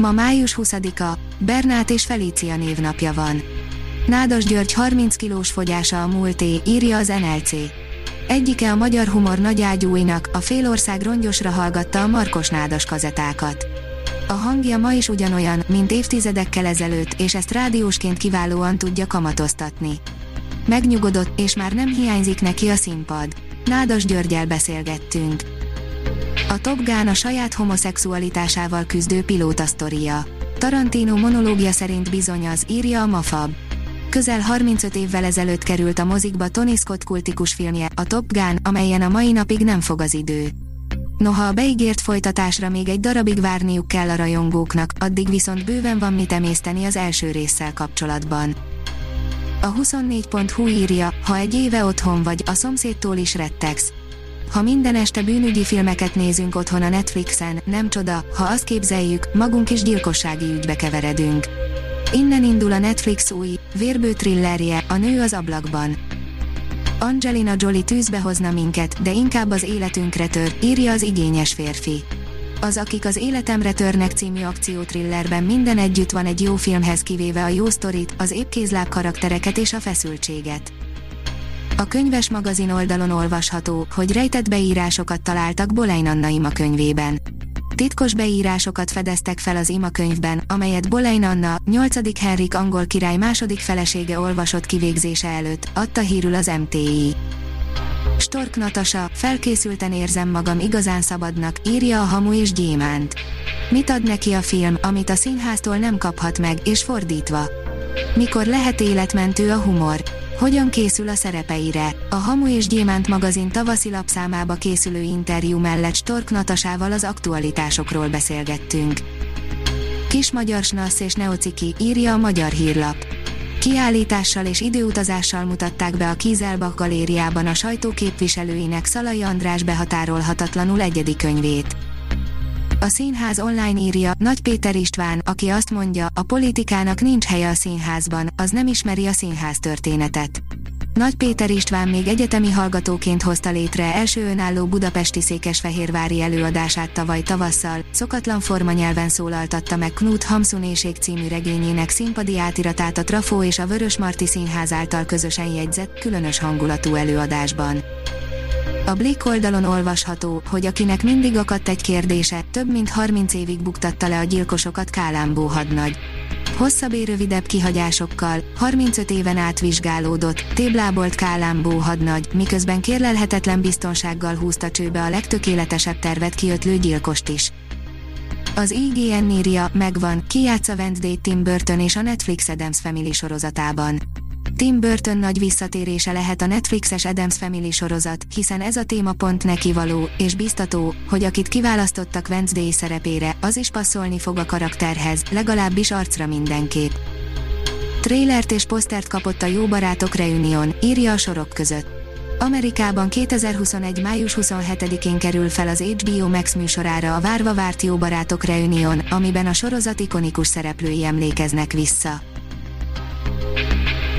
Ma május 20-a, Bernát és Felícia névnapja van. Nádas György 30 kilós fogyása a múlté, írja az NLC. Egyike a magyar humor nagyágyúinak, a félország rongyosra hallgatta a Markos Nádas kazetákat. A hangja ma is ugyanolyan, mint évtizedekkel ezelőtt, és ezt rádiósként kiválóan tudja kamatoztatni. Megnyugodott, és már nem hiányzik neki a színpad. Nádas Györgyel beszélgettünk. A Top Gun a saját homoszexualitásával küzdő pilóta sztoria. Tarantino monológia szerint bizony az, írja a Mafab. Közel 35 évvel ezelőtt került a mozikba Tony Scott kultikus filmje, a Top Gun, amelyen a mai napig nem fog az idő. Noha a beígért folytatásra még egy darabig várniuk kell a rajongóknak, addig viszont bőven van mit emészteni az első résszel kapcsolatban. A 24.hu írja, ha egy éve otthon vagy, a szomszédtól is rettegsz. Ha minden este bűnügyi filmeket nézünk otthon a Netflixen, nem csoda, ha azt képzeljük, magunk is gyilkossági ügybe keveredünk. Innen indul a Netflix új, vérbő thrillerje, a nő az ablakban. Angelina Jolie tűzbe hozna minket, de inkább az életünkre tör, írja az igényes férfi. Az Akik az életemre törnek című akciótrillerben minden együtt van egy jó filmhez kivéve a jó sztorit, az épkézláb karaktereket és a feszültséget. A könyves magazin oldalon olvasható, hogy rejtett beírásokat találtak Bolein Anna ima könyvében. Titkos beírásokat fedeztek fel az ima könyvben, amelyet Bolein Anna, 8. Henrik angol király második felesége olvasott kivégzése előtt, adta hírül az MTI. Stork Natasa, felkészülten érzem magam igazán szabadnak, írja a Hamu és Gyémánt. Mit ad neki a film, amit a színháztól nem kaphat meg, és fordítva? Mikor lehet életmentő a humor? Hogyan készül a szerepeire? A Hamu és Gyémánt magazin tavaszi lapszámába készülő interjú mellett Stork Natasával az aktualitásokról beszélgettünk. Kis Magyar Snasz és Neociki, írja a Magyar Hírlap. Kiállítással és időutazással mutatták be a Kieselbach galériában a sajtó képviselőinek Szalai András behatárolhatatlanul egyedi könyvét. A színház online írja, Nagy Péter István, aki azt mondja, a politikának nincs helye a színházban, az nem ismeri a színház történetet. Nagy Péter István még egyetemi hallgatóként hozta létre első önálló budapesti székesfehérvári előadását tavaly tavasszal, szokatlan formanyelven szólaltatta meg Knut Hamsunéség című regényének színpadi átiratát a Trafó és a Vörös Marti Színház által közösen jegyzett, különös hangulatú előadásban. A Blick oldalon olvasható, hogy akinek mindig akadt egy kérdése, több mint 30 évig buktatta le a gyilkosokat Kálámbó hadnagy. Hosszabb rövidebb kihagyásokkal, 35 éven át vizsgálódott, téblábolt Kálámbó hadnagy, miközben kérlelhetetlen biztonsággal húzta csőbe a legtökéletesebb tervet kiötlő gyilkost is. Az IGN írja, megvan, ki játsza Wednesday Tim Burton és a Netflix Adams Family sorozatában. Tim Burton nagy visszatérése lehet a Netflixes Adams Family sorozat, hiszen ez a téma pont neki való, és biztató, hogy akit kiválasztottak Wednesday szerepére, az is passzolni fog a karakterhez, legalábbis arcra mindenképp. Trailert és posztert kapott a Jó Barátok Reunion, írja a sorok között. Amerikában 2021. május 27-én kerül fel az HBO Max műsorára a várva várt Jó Barátok Reunion, amiben a sorozat ikonikus szereplői emlékeznek vissza.